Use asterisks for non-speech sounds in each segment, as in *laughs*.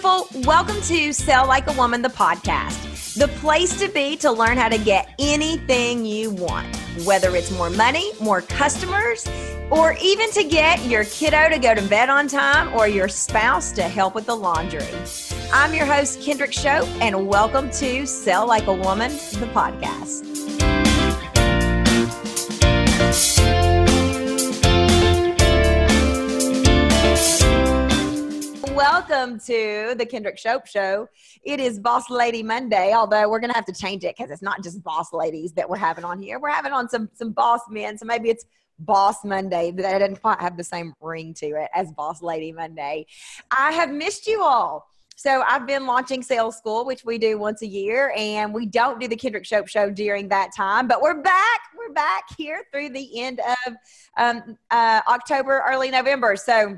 beautiful. Welcome to Sell Like a Woman, the podcast, the place to be to learn how to get anything you want, whether it's more money, more customers, or even to get your kiddo to go to bed on time or your spouse to help with the laundry. I'm your host, Kendrick Shope, and welcome to Sell Like a Woman, the podcast. Welcome to the Kendrick Shope Show. It is Boss Lady Monday, although we're going to have to change it because it's not just boss ladies that we're having on here. We're having on some some boss men, so maybe it's Boss Monday, but that doesn't quite have the same ring to it as Boss Lady Monday. I have missed you all. So I've been launching sales school, which we do once a year, and we don't do the Kendrick Shope show during that time, but we're back. We're back here through the end of um, uh, October, early November. So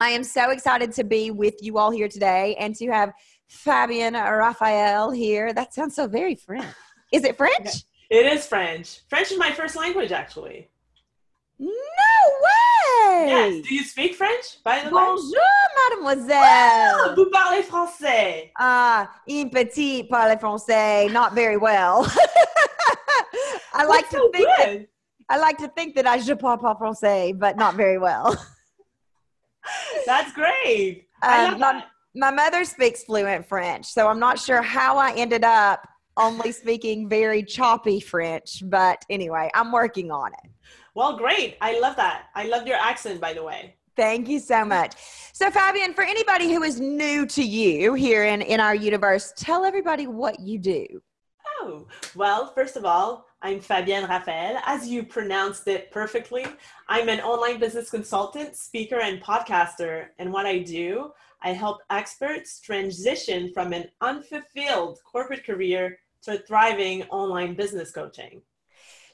I am so excited to be with you all here today and to have Fabienne Raphael here. That sounds so very French. Is it French? *laughs* It is French. French is my first language, actually. No way! Yes. Do you speak French, by the Bonjour, way? mademoiselle. vous parlez français. Ah, un petit parle français, not very well. *laughs* I like That's to so think good. that I like to think that I je parle pas français, but not very well. *laughs* *laughs* That's great. Um, my, my mother speaks fluent French, so I'm not sure how I ended up only speaking very choppy French, but anyway, I'm working on it. Well, great. I love that. I love your accent, by the way. Thank you so much. So, Fabienne, for anybody who is new to you here in, in our universe, tell everybody what you do. Oh, well, first of all, I'm Fabienne Raphael. As you pronounced it perfectly, I'm an online business consultant, speaker, and podcaster. And what I do, I help experts transition from an unfulfilled corporate career to thriving online business coaching.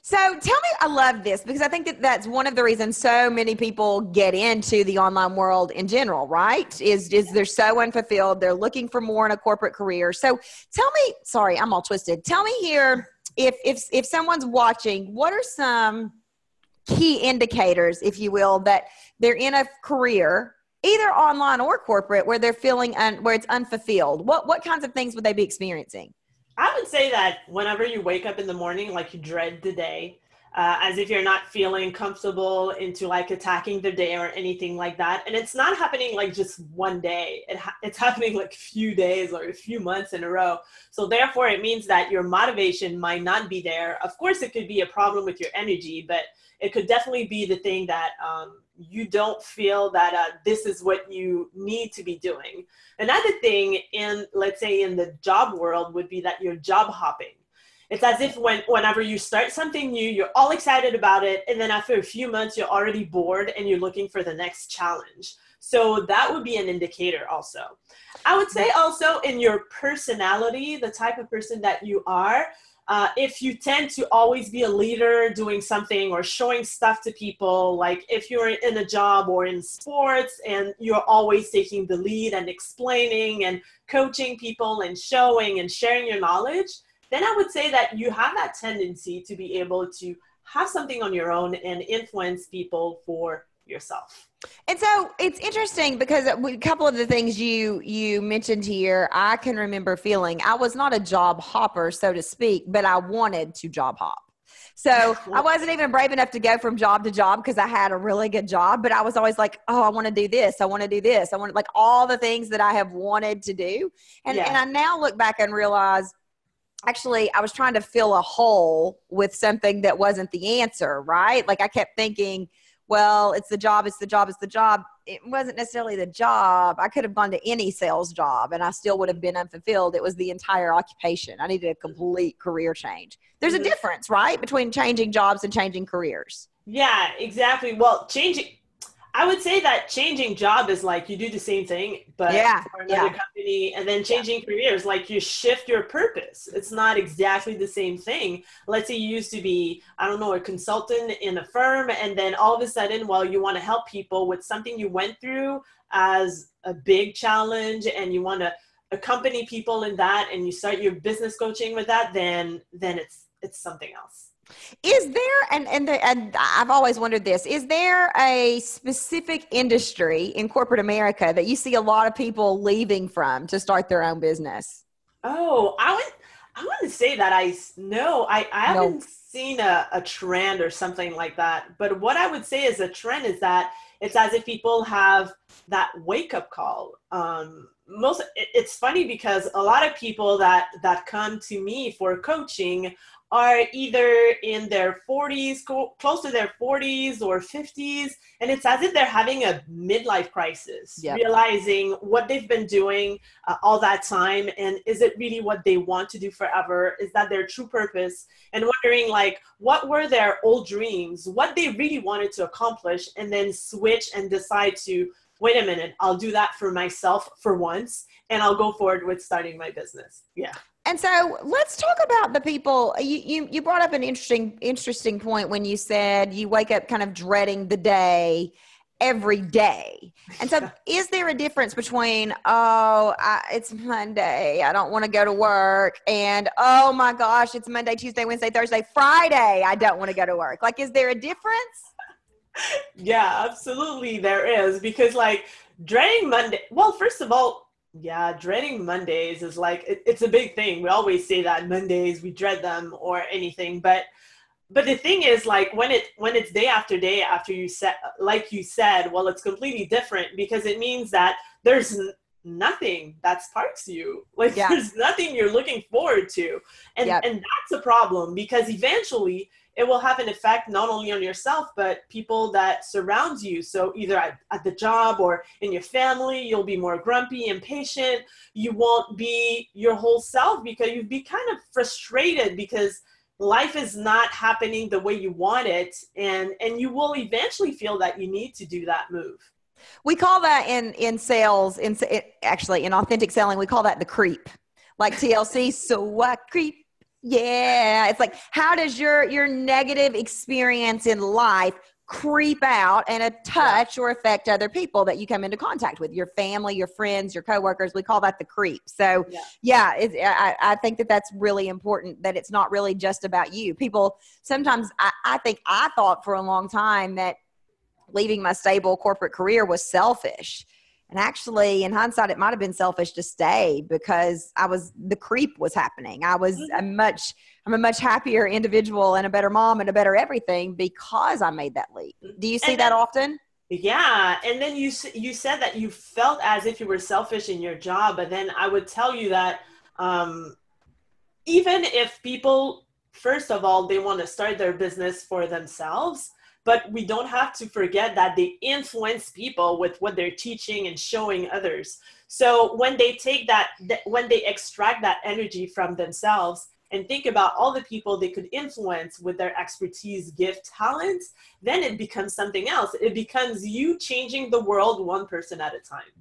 So tell me, I love this because I think that that's one of the reasons so many people get into the online world in general, right? Is is they're so unfulfilled, they're looking for more in a corporate career. So tell me, sorry, I'm all twisted. Tell me here if if if someone's watching, what are some key indicators, if you will, that they're in a career, either online or corporate, where they're feeling un, where it's unfulfilled? What what kinds of things would they be experiencing? I would say that whenever you wake up in the morning, like you dread the day, uh, as if you're not feeling comfortable into like attacking the day or anything like that. And it's not happening like just one day. It ha- it's happening like a few days or a few months in a row. So therefore, it means that your motivation might not be there. Of course, it could be a problem with your energy, but it could definitely be the thing that um, you don't feel that uh, this is what you need to be doing. Another thing in, let's say, in the job world would be that you're job hopping it's as if when whenever you start something new you're all excited about it and then after a few months you're already bored and you're looking for the next challenge. So that would be an indicator also. I would say also in your personality the type of person that you are uh, if you tend to always be a leader doing something or showing stuff to people like if you're in a job or in sports and you're always taking the lead and explaining and coaching people and showing and sharing your knowledge then I would say that you have that tendency to be able to have something on your own and influence people for yourself. And so it's interesting because a couple of the things you you mentioned here, I can remember feeling I was not a job hopper, so to speak, but I wanted to job hop. So *laughs* I wasn't even brave enough to go from job to job because I had a really good job, but I was always like, oh, I want to do this. I want to do this. I want like all the things that I have wanted to do. And, yeah. and I now look back and realize actually I was trying to fill a hole with something that wasn't the answer, right? Like I kept thinking, well, it's the job, it's the job, it's the job. It wasn't necessarily the job. I could have gone to any sales job and I still would have been unfulfilled. It was the entire occupation. I needed a complete career change. There's a mm-hmm. difference, right, between changing jobs and changing careers. Yeah, exactly. Well, changing I would say that changing job is like you do the same thing, but yeah, for another yeah. company, and then changing yeah. careers, like you shift your purpose. It's not exactly the same thing. Let's say you used to be, I don't know, a consultant in a firm, and then all of a sudden, well, you want to help people with something you went through as a big challenge, and you want to accompany people in that, and you start your business coaching with that, then then it's it's something else. Is there and and, the, and I've always wondered this: Is there a specific industry in corporate America that you see a lot of people leaving from to start their own business? Oh, I would I wouldn't say that I know. I I haven't seen a, a trend or something like that. But what I would say is a trend is that it's as if people have that wake up call. Um, most it, it's funny because a lot of people that that come to me for coaching are either in their 40s, close to their 40s or 50s, and it's as if they're having a midlife crisis, yep. realizing what they've been doing uh, all that time, and is it really what they want to do forever? Is that their true purpose? And wondering, like, what were their old dreams, what they really wanted to accomplish, and then switch and decide to wait a minute, I'll do that for myself for once, and I'll go forward with starting my business. Yeah. And so let's talk about the people. You, you, you brought up an interesting interesting point when you said you wake up kind of dreading the day every day. And so, *laughs* is there a difference between oh, I, it's Monday, I don't want to go to work, and oh my gosh, it's Monday, Tuesday, Wednesday, Thursday, Friday, I don't want to go to work? Like, is there a difference? Yeah, absolutely, there is because like dreading Monday. Well, first of all, yeah, dreading Mondays is like it, it's a big thing. We always say that Mondays we dread them or anything, but but the thing is like when it when it's day after day after you said like you said, well, it's completely different because it means that there's n- nothing that sparks you. Like yeah. there's nothing you're looking forward to, and yep. and that's a problem because eventually it will have an effect not only on yourself but people that surrounds you. So either at, at, the job or in your family you'll be more grumpy impatient you won't be your whole self because you'll be kind of frustrated because life is not happening the way you want it. And and you will eventually feel that you need to do that move. We call that in in sales in actually in authentic selling we call that the creep. Like tlc so i creep yeah, it's like how does your your negative experience in life creep out and a touch or affect other people that you come into contact with? Your family your friends your coworkers we call that the creep. So yeah, yeah I, I, think that that's really important that it's not really just about you. People sometimes I, I think i thought for a long time that leaving my stable corporate career was selfish and actually, in hindsight, it might have been selfish to stay because I was the creep was happening. I was a mm-hmm. much I'm a much happier individual and a better mom and a better everything because I made that leap. Do you see that often? Yeah, and then you you said that you felt as if you were selfish in your job, but then I would tell you that um, even if people, first of all, they want to start their business for themselves, but we don't have to forget that they influence people with what they're teaching and showing others. So when they take that when they extract that energy from themselves and think about all the people they could influence with their expertise gift talents then it becomes something else. It becomes you changing the world one person at a time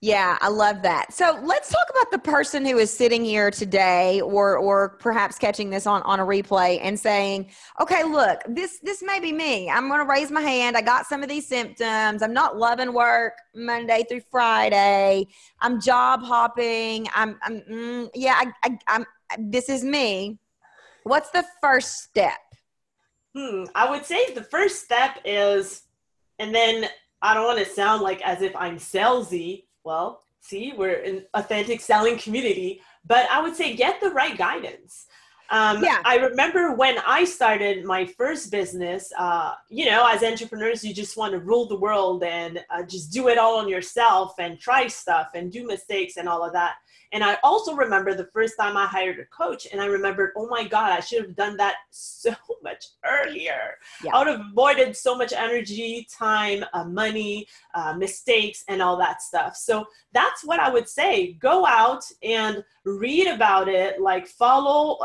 yeah, I love that. So let's talk about the person who is sitting here today or or perhaps catching this on, on a replay and saying, okay, look, this this may be me. I'm gonna raise my hand. I got some of these symptoms. I'm not loving work Monday through Friday. I'm job hopping. I'm I'm mm, yeah, I, I, I'm this is me. What's the first step? Hmm, I would say the first step is and then I don't want to sound like as if I'm salesy, well, see, we're an authentic selling community, but I would say get the right guidance. Um, yeah. I remember when I started my first business, uh, you know, as entrepreneurs, you just want to rule the world and uh, just do it all on yourself and try stuff and do mistakes and all of that. And I also remember the first time I hired a coach, and I remembered, oh my God, I should have done that *laughs* so much earlier. Yeah. I would have avoided so much energy, time, uh, money, uh, mistakes, and all that stuff. So that's what I would say. Go out and read about it, like follow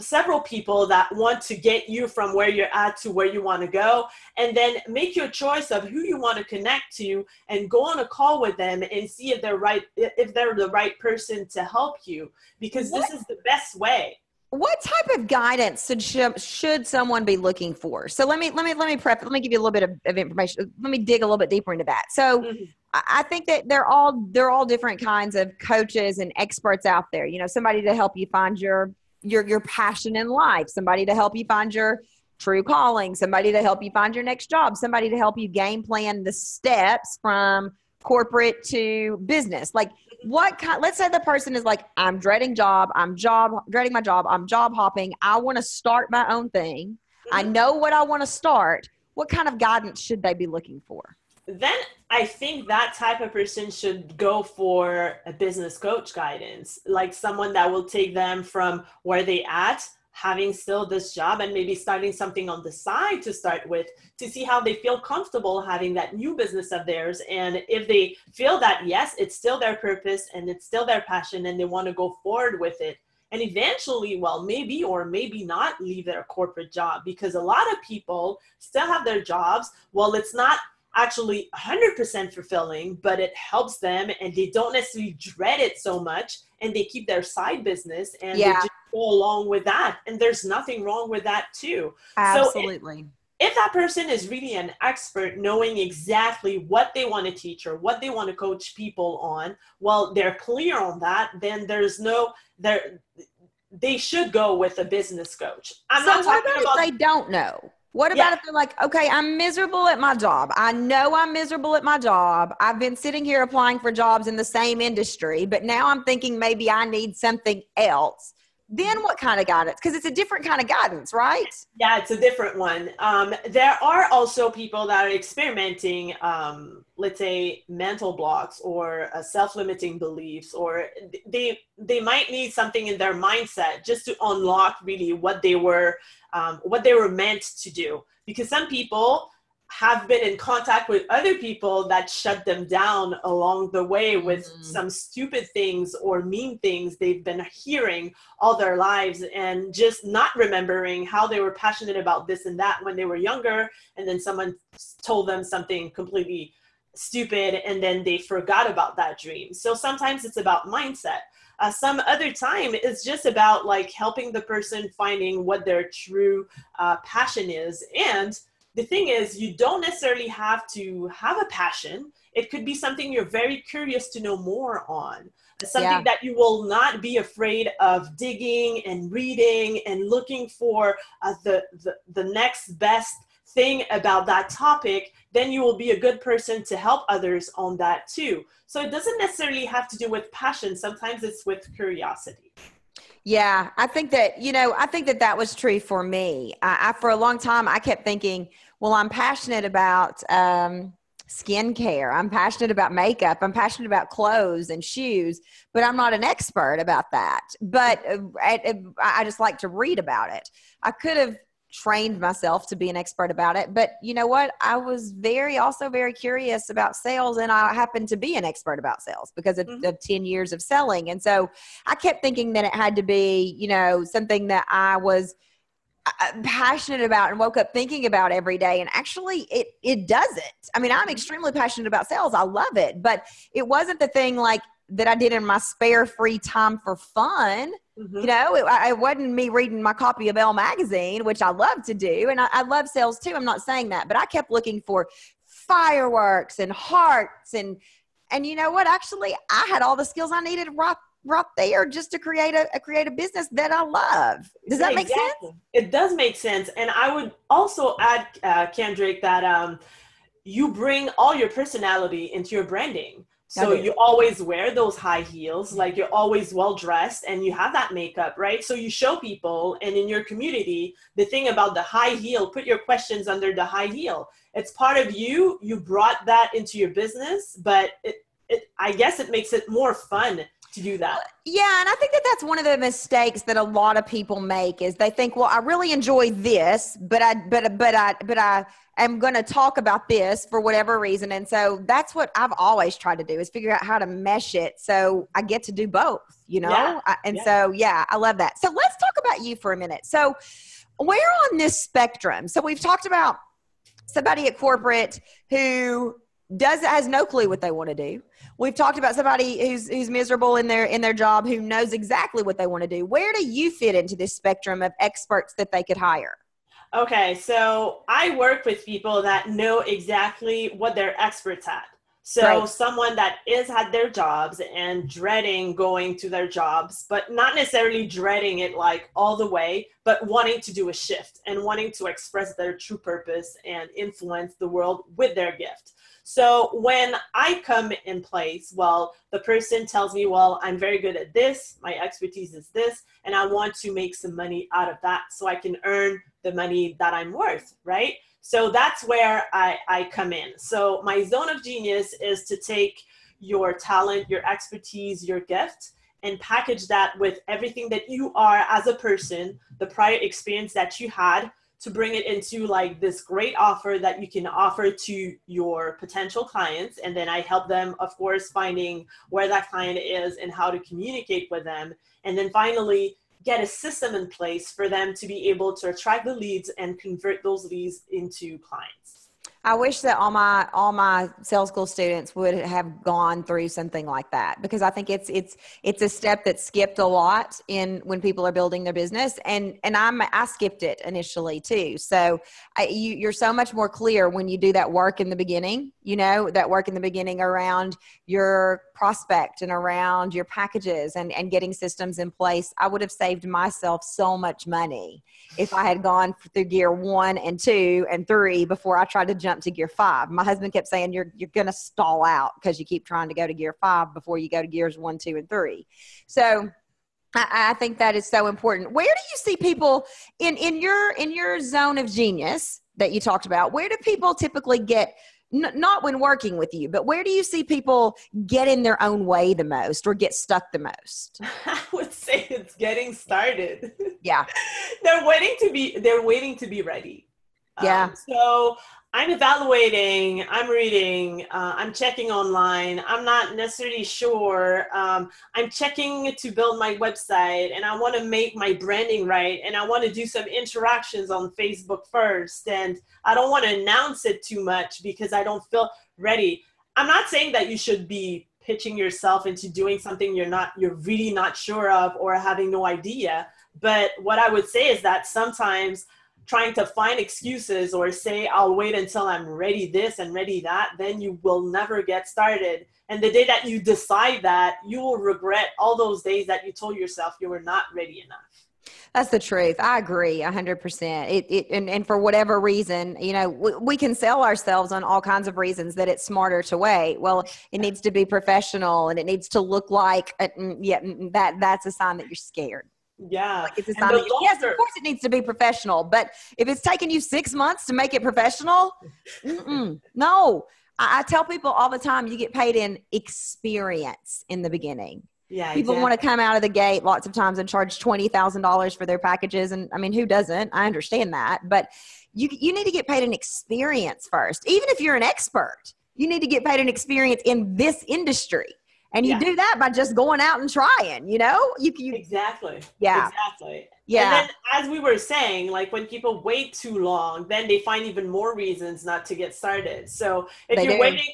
several people that want to get you from where you're at to where you want to go and then make your choice of who you want to connect to and go on a call with them and see if they're right if they're the right person to help you because what, this is the best way what type of guidance should, should someone be looking for so let me let me let me prep let me give you a little bit of, of information let me dig a little bit deeper into that so mm-hmm. I think that they're all they're all different kinds of coaches and experts out there. You know, somebody to help you find your your your passion in life, somebody to help you find your true calling, somebody to help you find your next job, somebody to help you game plan the steps from corporate to business. Like what kind let's say the person is like I'm dreading job, I'm job dreading my job, I'm job hopping, I want to start my own thing. I Mm-hmm. know what I want to start. What kind of guidance should they be looking for? Then I think that type of person should go for a business coach guidance, like someone that will take them from where they at, having still this job and maybe starting something on the side to start with to see how they feel comfortable having that new business of theirs. And if they feel that yes, it's still their purpose and it's still their passion and they want to go forward with it. And eventually, well, maybe or maybe not leave their corporate job because a lot of people still have their jobs. Well, it's not actually 100% fulfilling, but it helps them and they don't necessarily dread it so much and they keep their side business and they just go along with that. And there's nothing wrong with that too. So it- Absolutely. If that person is really an expert, knowing exactly what they want to teach or what they want to coach people on, well, they're clear on that, then there's no there they should go with a business coach. I'm so not what talking about, about if they don't know? What about Yeah. if they're like, okay, I'm miserable at my job. I know I'm miserable at my job. I've been sitting here applying for jobs in the same industry, but now I'm thinking maybe I need something else. Then what kind of guidance? Because it's a different kind of guidance, right? Yeah, it's a different one. Um, there are also people that are experimenting, um, let's say, mental blocks or uh, self-limiting beliefs, or they they might need something in their mindset just to unlock really what they were um, what they were meant to do. Because some people have been in contact with other people that shut them down along the way with Mhm. some stupid things or mean things they've been hearing all their lives and just not remembering how they were passionate about this and that when they were younger. And then someone told them something completely stupid and then they forgot about that dream. So sometimes it's about mindset. Uh, some other time it's just about like helping the person finding what their true uh, passion is and the thing is you don't necessarily have to have a passion. It could be something you're very curious to know more on. Something Yeah. that you will not be afraid of digging and reading and looking for uh, the, the the next best thing about that topic then you will be a good person to help others on that too. So it doesn't necessarily have to do with passion. Sometimes it's with curiosity Yeah, I think that, you know, I think that that was true for me. I, I for a long time, I kept thinking, well, I'm passionate about um, skincare. I'm passionate about makeup. I'm passionate about clothes and shoes, but I'm not an expert about that. But uh, I, I just like to read about it. I could have trained myself to be an expert about it but you know what i was very also very curious about sales and i happened to be an expert about sales because of, Mhm. of 10 years of selling and so I kept thinking that it had to be, you know, something that I was uh, passionate about and woke up thinking about every day. And actually, it it doesn't. I mean, I'm extremely passionate about sales. I love it, but it wasn't the thing like that I did in my spare free time for fun. Mhm. You know, it, it wasn't me reading my copy of Elle magazine, which I love to do, and I, I love sales too. I'm not saying that, but I kept looking for fireworks and hearts and and you know what? Actually, I had all the skills I needed right right there just to create a, a create a business that I love. Does that make sense? It does make sense. And I would also add, uh, Kendrick, that um, you bring all your personality into your branding. So you always wear those high heels, like you're always well dressed and you have that makeup, right? So you show people and in your community the thing about the high heel, put your questions under the high heel. It's part of you. You brought that into your business, but it, it I guess it makes it more fun to do that. Yeah, and I think that that's one of the mistakes that a lot of people make is they think, well, I really enjoy this, but I but but I but I am going to talk about this for whatever reason, and so that's what I've always tried to do is figure out how to mesh it so I get to do both. You know, Yeah, I, and yeah. so yeah, I love that. So let's talk about you for a minute. So where on this spectrum? So we've talked about somebody at corporate who does has no clue what they want to do. We've talked about somebody who's who's miserable in their in their job who knows exactly what they want to do. Where do you fit into this spectrum of experts that they could hire? Okay, so I work with people that know exactly what they're experts at. So right. someone that is at their jobs and dreading going to their jobs, but not necessarily dreading it like all the way, but wanting to do a shift and wanting to express their true purpose and influence the world with their gift. So when I come in place, well, the person tells me, well, I'm very good at this, my expertise is this, and I want to make some money out of that so I can earn the money that I'm worth, right? So that's where I, I come in. So my zone of genius is to take your talent, your expertise, your gift, and package that with everything that you are as a person, the prior experience that you had, to bring it into like this great offer that you can offer to your potential clients and then i help them of course finding where that client is and how to communicate with them and then finally get a system in place for them to be able to attract the leads and convert those leads into clients. I wish that all my all my sales school students would have gone through something like that because I think it's it's it's a step that's skipped a lot in when people are building their business and and I'm I skipped it initially too. So I, you you're so much more clear when you do that work in the beginning. You know that work in the beginning around your prospect and around your packages and and getting systems in place. I would have saved myself so much money if I had gone through gear one and two and three before I tried to jump to gear five. My husband kept saying, You're you're gonna stall out because you keep trying to go to gear five before you go to gears one, two, and three. So I, I think that is so important. Where do you see people in, in your in your zone of genius that you talked about? Where do people typically get N- not when working with you, but where do you see people get in their own way the most or get stuck the most? *laughs* I would say it's getting started. Yeah. *laughs* they're waiting to be they're waiting to be ready. Yeah. Um, so I'm evaluating, I'm reading, uh, I'm checking online. I'm not necessarily sure. Um, I'm checking to build my website and I want to make my branding right. And I want to do some interactions on Facebook first. And I don't want to announce it too much because I don't feel ready. I'm not saying that you should be pitching yourself into doing something you're not, you're really not sure of or having no idea. But what I would say is that sometimes trying to find excuses or say i'll wait until i'm ready this and ready that then you will never get started and the day that you decide that you will regret all those days that you told yourself you were not ready enough that's the truth. I agree 100%. It, it, and, and for whatever reason, you know, we, we, can sell ourselves on all kinds of reasons that it's smarter to wait. Well, it needs to be professional and it needs to look like, a, mm, yeah, mm, that, that's a sign that you're scared. Yeah. Like it's a sign yes, of course it needs to be professional, but if it's taking you six months to make it professional, no. I, I, tell people all the time you get paid in experience in the beginning. Yeah. People exactly. want to come out of the gate lots of times and charge twenty thousand dollars for their packages. And I mean, who doesn't? I understand that. But you you need to get paid an experience first. Even if you're an expert, you need to get paid an experience in this industry and you yeah. do that by just going out and trying you know you, you exactly yeah exactly yeah and then as we were saying like when people wait too long then they find even more reasons not to get started so if they you're do. waiting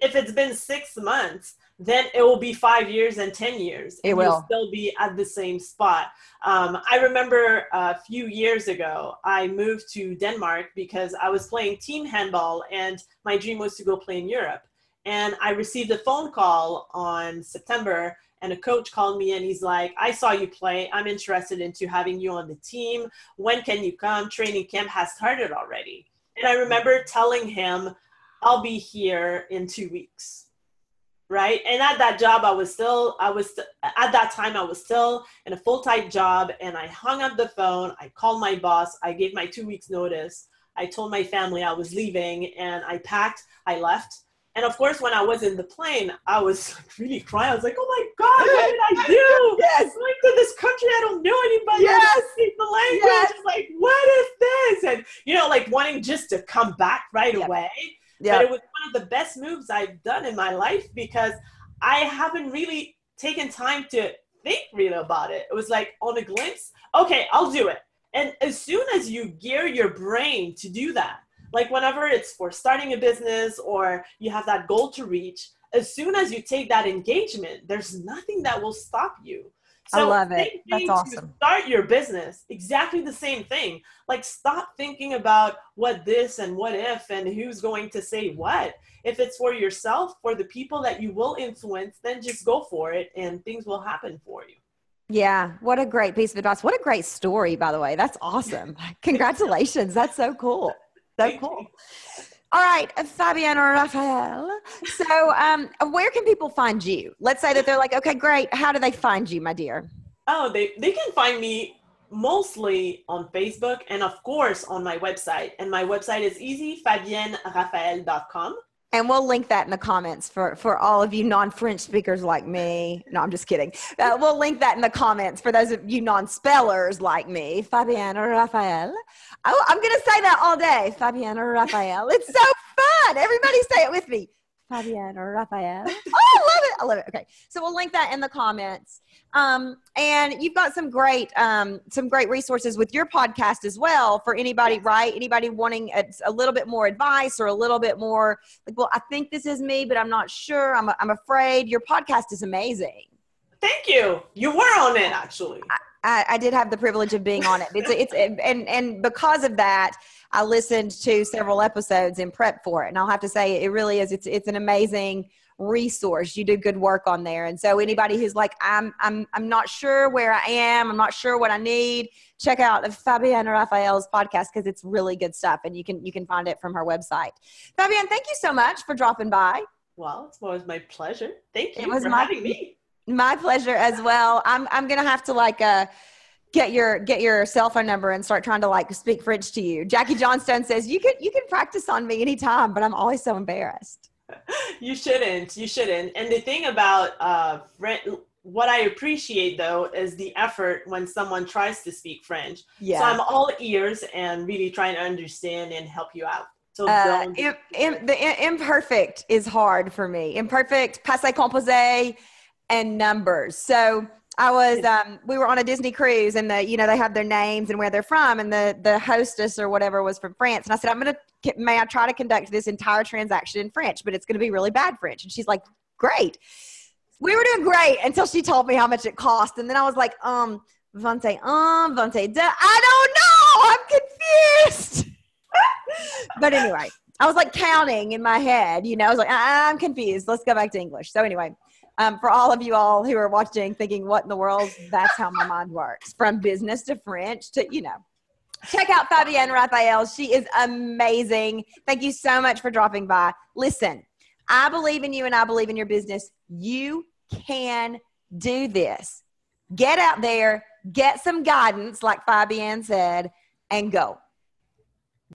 if it's been six months then it will be five years and 10 years. It will still be at the same spot. Um, I remember a few years ago, I moved to Denmark because I was playing team handball and my dream was to go play in Europe. And I received a phone call on September and a coach called me and he's like, I saw you play. I'm interested into having you on the team. When can you come? Training camp has started already. And I remember telling him, I'll be here in two weeks. Right. And at that job, I was still, I was, at that time, I was still in a full time job. And I hung up the phone. I called my boss. I gave my two weeks notice. I told my family I was leaving and I packed, I left and of course, when I was in the plane, I was like really crying. I was like, "Oh my God, what did I do? *laughs* yes, going to this country, I don't know anybody. Yes, I don't speak the language. Yes. like, what is this?" And you know, like wanting just to come back right yep. away. Yep. But it was one of the best moves I've done in my life because I haven't really taken time to think really about it. It was like on a glimpse, okay, I'll do it. And as soon as you gear your brain to do that, like whenever it's for starting a business or you have that goal to reach, as soon as you take that engagement, there's nothing that will stop you. So I love it. That's awesome. Start your business. Exactly the same thing. Like stop thinking about what this and what if and who's going to say what. If it's for yourself, for the people that you will influence, then just go for it and things will happen for you. Yeah, what a great piece of advice. What a great story, by the way. That's awesome. *laughs* Congratulations. That's so cool. So cool. All right, Fabienne or Raphael. So, um, where can people find you? Let's say that they're like, okay, great. How do they find you, my dear? Oh, they, they can find me mostly on Facebook and, of course, on my website. And my website is easy, fabienneraphael.com. And we'll link that in the comments for, for all of you non French speakers like me. No, I'm just kidding. Uh, we'll link that in the comments for those of you non spellers like me. Fabienne or Raphael. Oh, I'm going to say that all day. Fabienne or Raphael. It's so fun. Everybody say it with me. Fabienne or Raphael. *laughs* Oh, I love it. I love it. Okay. So we'll link that in the comments. Um, and you've got some great, um, some great resources with your podcast as well for anybody, right? Anybody wanting a, a, little bit more advice or a little bit more like, well, I think this is me, but I'm not sure. I'm, I'm afraid your podcast is amazing. Thank you. You were on it actually. I, I, I did have the privilege of being on it. It's, it's, and, and because of that, I listened to several episodes in prep for it. And I'll have to say, it really is, it's, it's an amazing resource. You do good work on there. And so anybody who's like, I'm, I'm, I'm not sure where I am, I'm not sure what I need, check out Fabienne Raphael's podcast because it's really good stuff. And you can, you can find it from her website. Fabienne, thank you so much for dropping by. Well, it's always my pleasure. Thank you it was for my, having me. My pleasure as well. I'm, I'm going to have to like, uh, get your get your cell phone number and start trying to like speak French to you. Jackie Johnstone says you can you can practice on me anytime, but I'm always so embarrassed *laughs* you shouldn't. You shouldn't. And the thing about uh, what I appreciate though is the effort when someone tries to speak French. Yeah. So I'm all ears and really trying to understand and help you out. So uh, Im- Im- the imperfect is hard for me. Imperfect, passé composé, and numbers. So I was um, we were on a Disney cruise and the you know they have their names and where they're from and the the hostess or whatever was from France. And I said I'm gonna may I try to conduct this entire transaction in French but it's gonna be really bad French. And she's like great. We were doing great until she told me how much it cost. And then I was like um vingt un vingt deux. I don't know! I'm confused! *laughs* But anyway I was like counting in my head you know? I was like I'm confused. Let's go back to English. So anyway um, for all of you all who are watching thinking what in the world? That's how my mind works. From business to french to you know. Check out fabienne raphael. She is amazing. Thank you so much for dropping by. Listen i believe in you and i believe in your business. You can do this. Get out there get some guidance like fabienne said and go